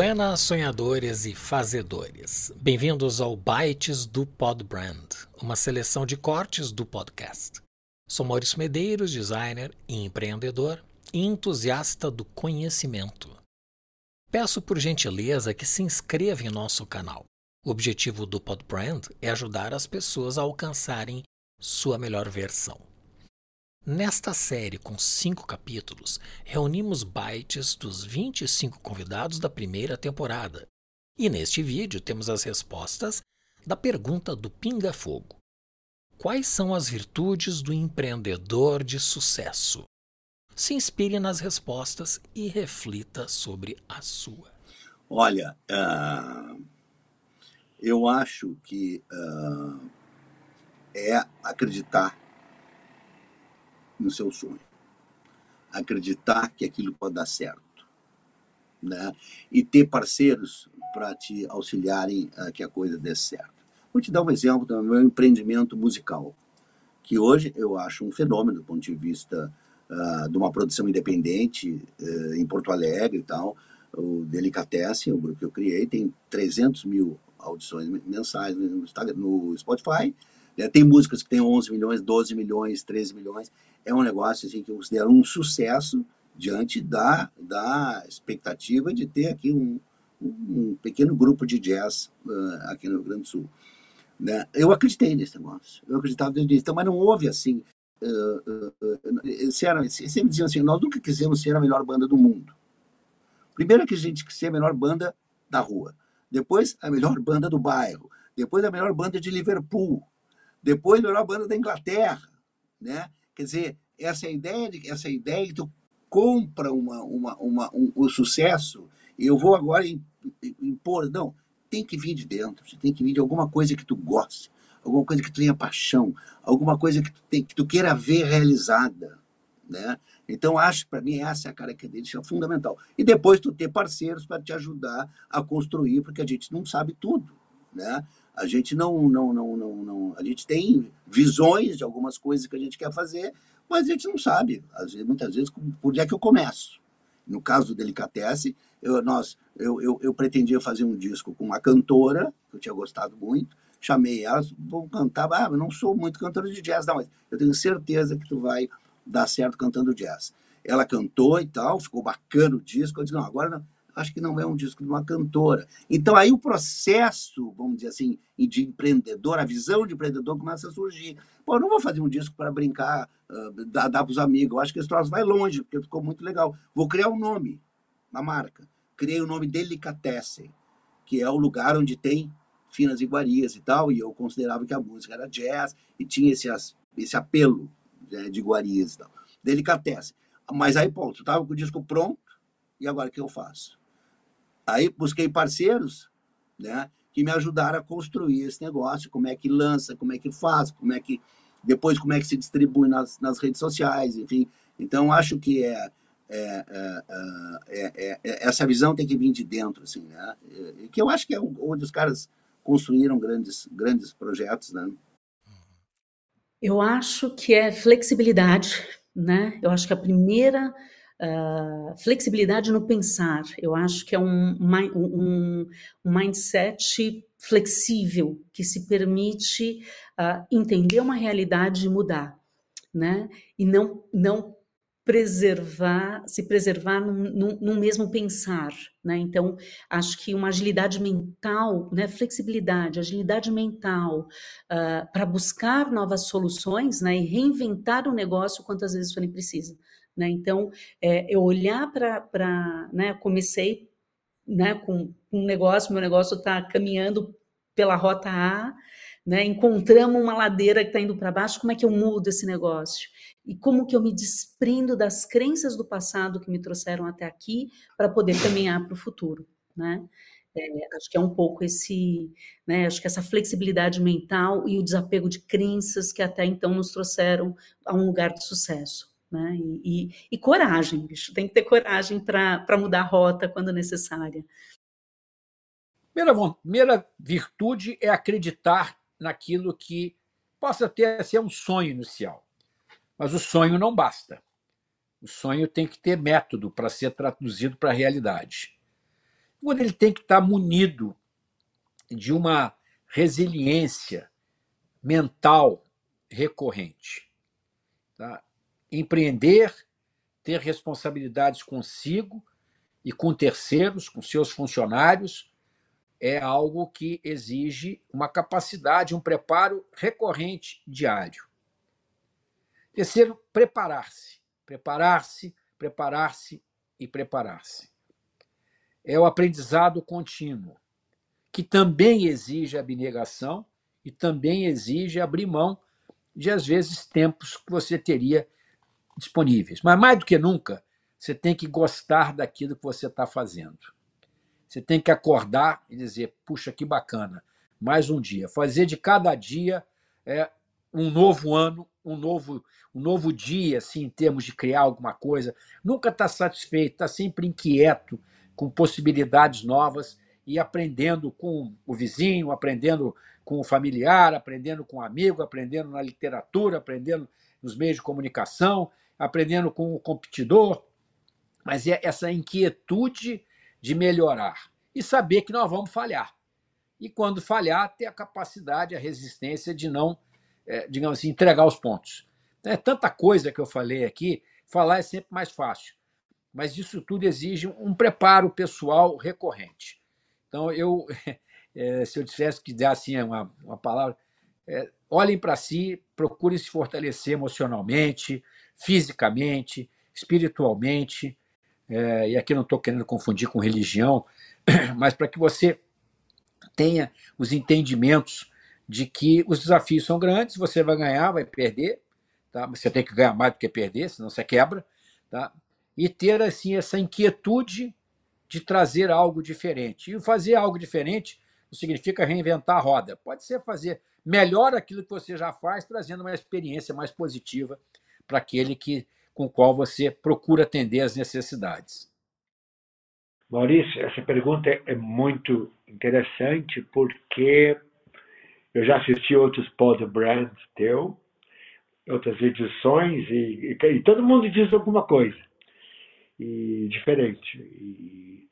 Buenas sonhadores e fazedores. Bem-vindos ao Bytes do Podbrand, uma seleção de cortes do podcast. Sou Maurício Medeiros, designer e empreendedor e entusiasta do conhecimento. Peço por gentileza que se inscreva em nosso canal. O objetivo do Podbrand é ajudar as pessoas a alcançarem sua melhor versão. Nesta série com cinco capítulos, reunimos bytes dos 25 convidados da primeira temporada. E neste vídeo temos as respostas da pergunta do Pinga Fogo: Quais são as virtudes do empreendedor de sucesso? Se inspire nas respostas e reflita sobre a sua. Olha, uh, eu acho que uh, é acreditar no seu sonho. Acreditar que aquilo pode dar certo. Né? E ter parceiros para te auxiliarem a que a coisa dê certo. Vou te dar um exemplo do meu empreendimento musical, que hoje eu acho um fenômeno do ponto de vista uh, de uma produção independente uh, em Porto Alegre e tal. O Delicatessen, o grupo que eu criei, tem 300 mil audições mensais no, no Spotify. Né? Tem músicas que têm 11 milhões, 12 milhões, 13 milhões é um negócio assim, que eu considero um sucesso diante da, da expectativa de ter aqui um, um pequeno grupo de jazz uh, aqui no Rio Grande do Sul. Né? Eu acreditei nesse negócio, eu acreditava desde isso, então, mas não houve assim. Uh, uh, sempre diziam assim: nós nunca quisemos ser a melhor banda do mundo. Primeiro que a gente quis ser a melhor banda da rua, depois a melhor banda do bairro, depois a melhor banda de Liverpool, depois melhor banda da Inglaterra, né? Quer dizer, essa ideia de essa ideia que tu compra uma, uma, uma, um, um sucesso, eu vou agora impor. Não, tem que vir de dentro, tem que vir de alguma coisa que tu goste, alguma coisa que tu tenha paixão, alguma coisa que tu, tem, que tu queira ver realizada. Né? Então, acho para mim essa é a característica fundamental. E depois tu ter parceiros para te ajudar a construir, porque a gente não sabe tudo. Né? A gente não, não, não, não, não, a gente tem visões de algumas coisas que a gente quer fazer, mas a gente não sabe, às vezes, muitas vezes, por onde é que eu começo. No caso do Delicatesse, eu, nós, eu, eu, eu pretendia fazer um disco com uma cantora, que eu tinha gostado muito, chamei ela, vou cantar, ah, eu não sou muito cantora de jazz, não, mas eu tenho certeza que tu vai dar certo cantando jazz. Ela cantou e tal, ficou bacana o disco, eu disse, não, agora não, acho que não é um disco de uma cantora. Então aí o processo, vamos dizer assim, de empreendedor, a visão de empreendedor começa a surgir. Pô, eu não vou fazer um disco para brincar, uh, dar, dar para os amigos. Eu acho que esse troço vai longe, porque ficou muito legal. Vou criar um nome, uma marca. Criei o nome Delicatessen, que é o lugar onde tem finas iguarias e tal, e eu considerava que a música era jazz e tinha esse, esse apelo né, de iguarias e tal. Delicatessen. Mas aí, ponto, estava com o disco pronto, e agora o que eu faço? Aí busquei parceiros, né, que me ajudaram a construir esse negócio, como é que lança, como é que faz, como é que depois como é que se distribui nas, nas redes sociais, enfim. Então acho que é, é, é, é, essa visão tem que vir de dentro, assim, né? Que eu acho que é onde os caras construíram grandes grandes projetos, né? Eu acho que é flexibilidade, né? Eu acho que a primeira Uh, flexibilidade no pensar, eu acho que é um, um, um mindset flexível que se permite uh, entender uma realidade e mudar, né? E não, não preservar, se preservar num, mesmo pensar, né? Então, acho que uma agilidade mental, né? Flexibilidade, agilidade mental uh, para buscar novas soluções, né? E reinventar o negócio quantas vezes forem precisa. Né? Então, é, eu olhar para. Né, comecei né, com um negócio, meu negócio está caminhando pela rota A, né, encontramos uma ladeira que está indo para baixo, como é que eu mudo esse negócio? E como que eu me desprendo das crenças do passado que me trouxeram até aqui para poder caminhar para o futuro, né? É, acho que é um pouco esse, né, acho que essa flexibilidade mental e o desapego de crenças que até então nos trouxeram a um lugar de sucesso. Né? E, e, e coragem, bicho. Tem que ter coragem para mudar a rota quando necessária. Primeira, primeira virtude é acreditar naquilo que possa até ser um sonho inicial. Mas o sonho não basta. O sonho tem que ter método para ser traduzido para a realidade. quando ele tem que estar munido de uma resiliência mental recorrente. Tá? Empreender, ter responsabilidades consigo e com terceiros, com seus funcionários, é algo que exige uma capacidade, um preparo recorrente diário. Terceiro, preparar-se. Preparar-se, preparar-se e preparar-se. É o aprendizado contínuo, que também exige abnegação e também exige abrir mão de, às vezes, tempos que você teria disponíveis. Mas, mais do que nunca, você tem que gostar daquilo que você está fazendo. Você tem que acordar e dizer: puxa, que bacana, mais um dia. Fazer de cada dia é, um novo ano, um novo, um novo dia, assim, em termos de criar alguma coisa. Nunca está satisfeito, está sempre inquieto, com possibilidades novas e aprendendo com o vizinho, aprendendo com o familiar, aprendendo com o amigo, aprendendo na literatura, aprendendo nos meios de comunicação, aprendendo com o competidor. Mas é essa inquietude de melhorar e saber que nós vamos falhar. E quando falhar, ter a capacidade, a resistência de não, é, digamos assim, entregar os pontos. É tanta coisa que eu falei aqui, falar é sempre mais fácil. Mas isso tudo exige um preparo pessoal recorrente. Então, eu, é, se eu dissesse que dar assim uma, uma palavra, é, olhem para si, procurem se fortalecer emocionalmente, fisicamente, espiritualmente. É, e aqui não estou querendo confundir com religião, mas para que você tenha os entendimentos de que os desafios são grandes, você vai ganhar, vai perder, tá? Você tem que ganhar mais do que perder, senão você quebra, tá? E ter assim essa inquietude de trazer algo diferente. E fazer algo diferente não significa reinventar a roda. Pode ser fazer melhor aquilo que você já faz, trazendo uma experiência mais positiva para aquele que com o qual você procura atender as necessidades. Maurício, essa pergunta é muito interessante porque eu já assisti outros pod brands teu, outras edições e, e, e, todo mundo diz alguma coisa e diferente. E,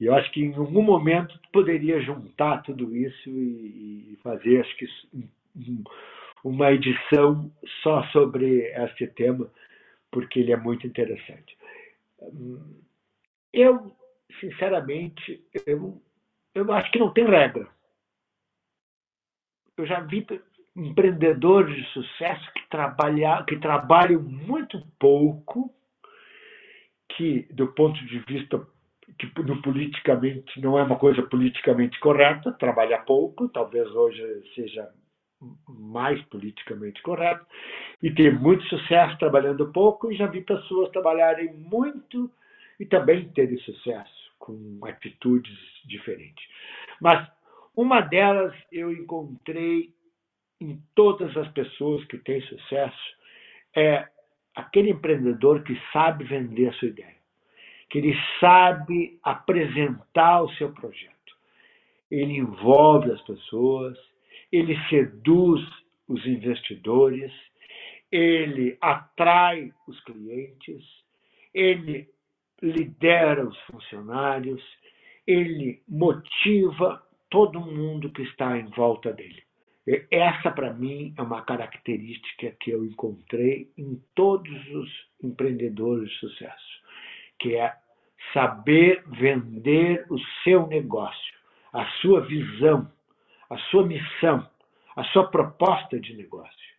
e, eu acho que em algum momento poderia juntar tudo isso e, fazer, acho que uma edição só sobre este tema, porque ele é muito interessante. Eu sinceramente, eu, eu acho que não tem regra. Eu já vi empreendedores de sucesso que, trabalham, que trabalham muito pouco, que, do ponto de vista que no politicamente não é uma coisa politicamente correta, trabalhar pouco, talvez hoje seja mais politicamente correto, e ter muito sucesso trabalhando pouco, e já vi pessoas trabalharem muito e também terem sucesso com atitudes diferentes. Mas uma delas eu encontrei em todas as pessoas que têm sucesso é aquele empreendedor que sabe vender a sua ideia, que ele sabe apresentar o seu projeto. Ele envolve as pessoas, ele seduz os investidores, ele atrai os clientes, ele lidera os funcionários, ele motiva todo mundo que está em volta dele. Essa, para mim, é uma característica que eu encontrei em todos os empreendedores de sucesso, que é saber vender o seu negócio, a sua visão, a sua missão, a sua proposta de negócio.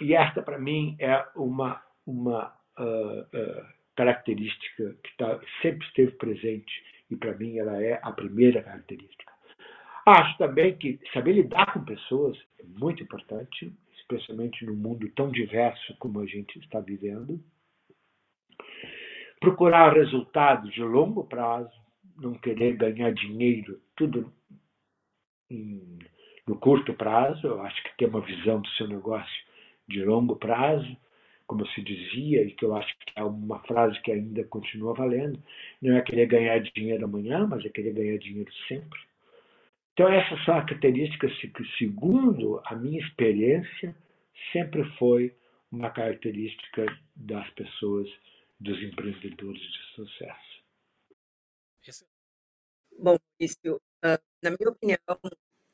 E esta, para mim, é uma, uma uh, uh, característica que tá, sempre esteve presente e para mim ela é a primeira característica. Acho também que saber lidar com pessoas é muito importante, especialmente num mundo tão diverso como a gente está vivendo. Procurar resultados de longo prazo, não querer ganhar dinheiro tudo no curto prazo. Eu acho que ter uma visão do seu negócio de longo prazo como se dizia, e que eu acho que é uma frase que ainda continua valendo, não é querer ganhar dinheiro amanhã, mas é querer ganhar dinheiro sempre. Então, essas são as características que, segundo a minha experiência, sempre foi uma característica das pessoas, dos empreendedores de sucesso. Bom, isso, uh, na minha opinião,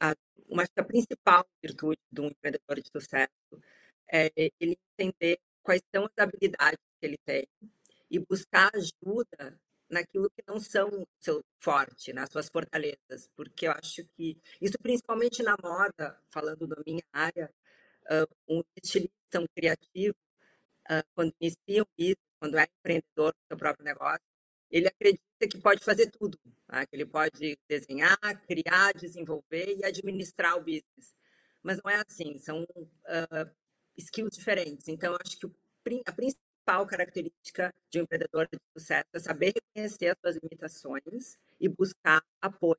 a, uma, a principal virtude de um empreendedor de sucesso é ele entender quais são as habilidades que ele tem e buscar ajuda naquilo que não são o seu forte, nas suas fortalezas, porque eu acho que isso principalmente na moda, falando da minha área, uh, um estilista, um criativo, uh, quando inicia um business, quando é empreendedor do seu próprio negócio, ele acredita que pode fazer tudo, tá? que ele pode desenhar, criar, desenvolver e administrar o business. Mas não é assim, são uh, skills diferentes. Então, acho que o, a principal característica de um empreendedor de sucesso é saber reconhecer as suas limitações e buscar apoio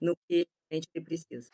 no que a gente precisa.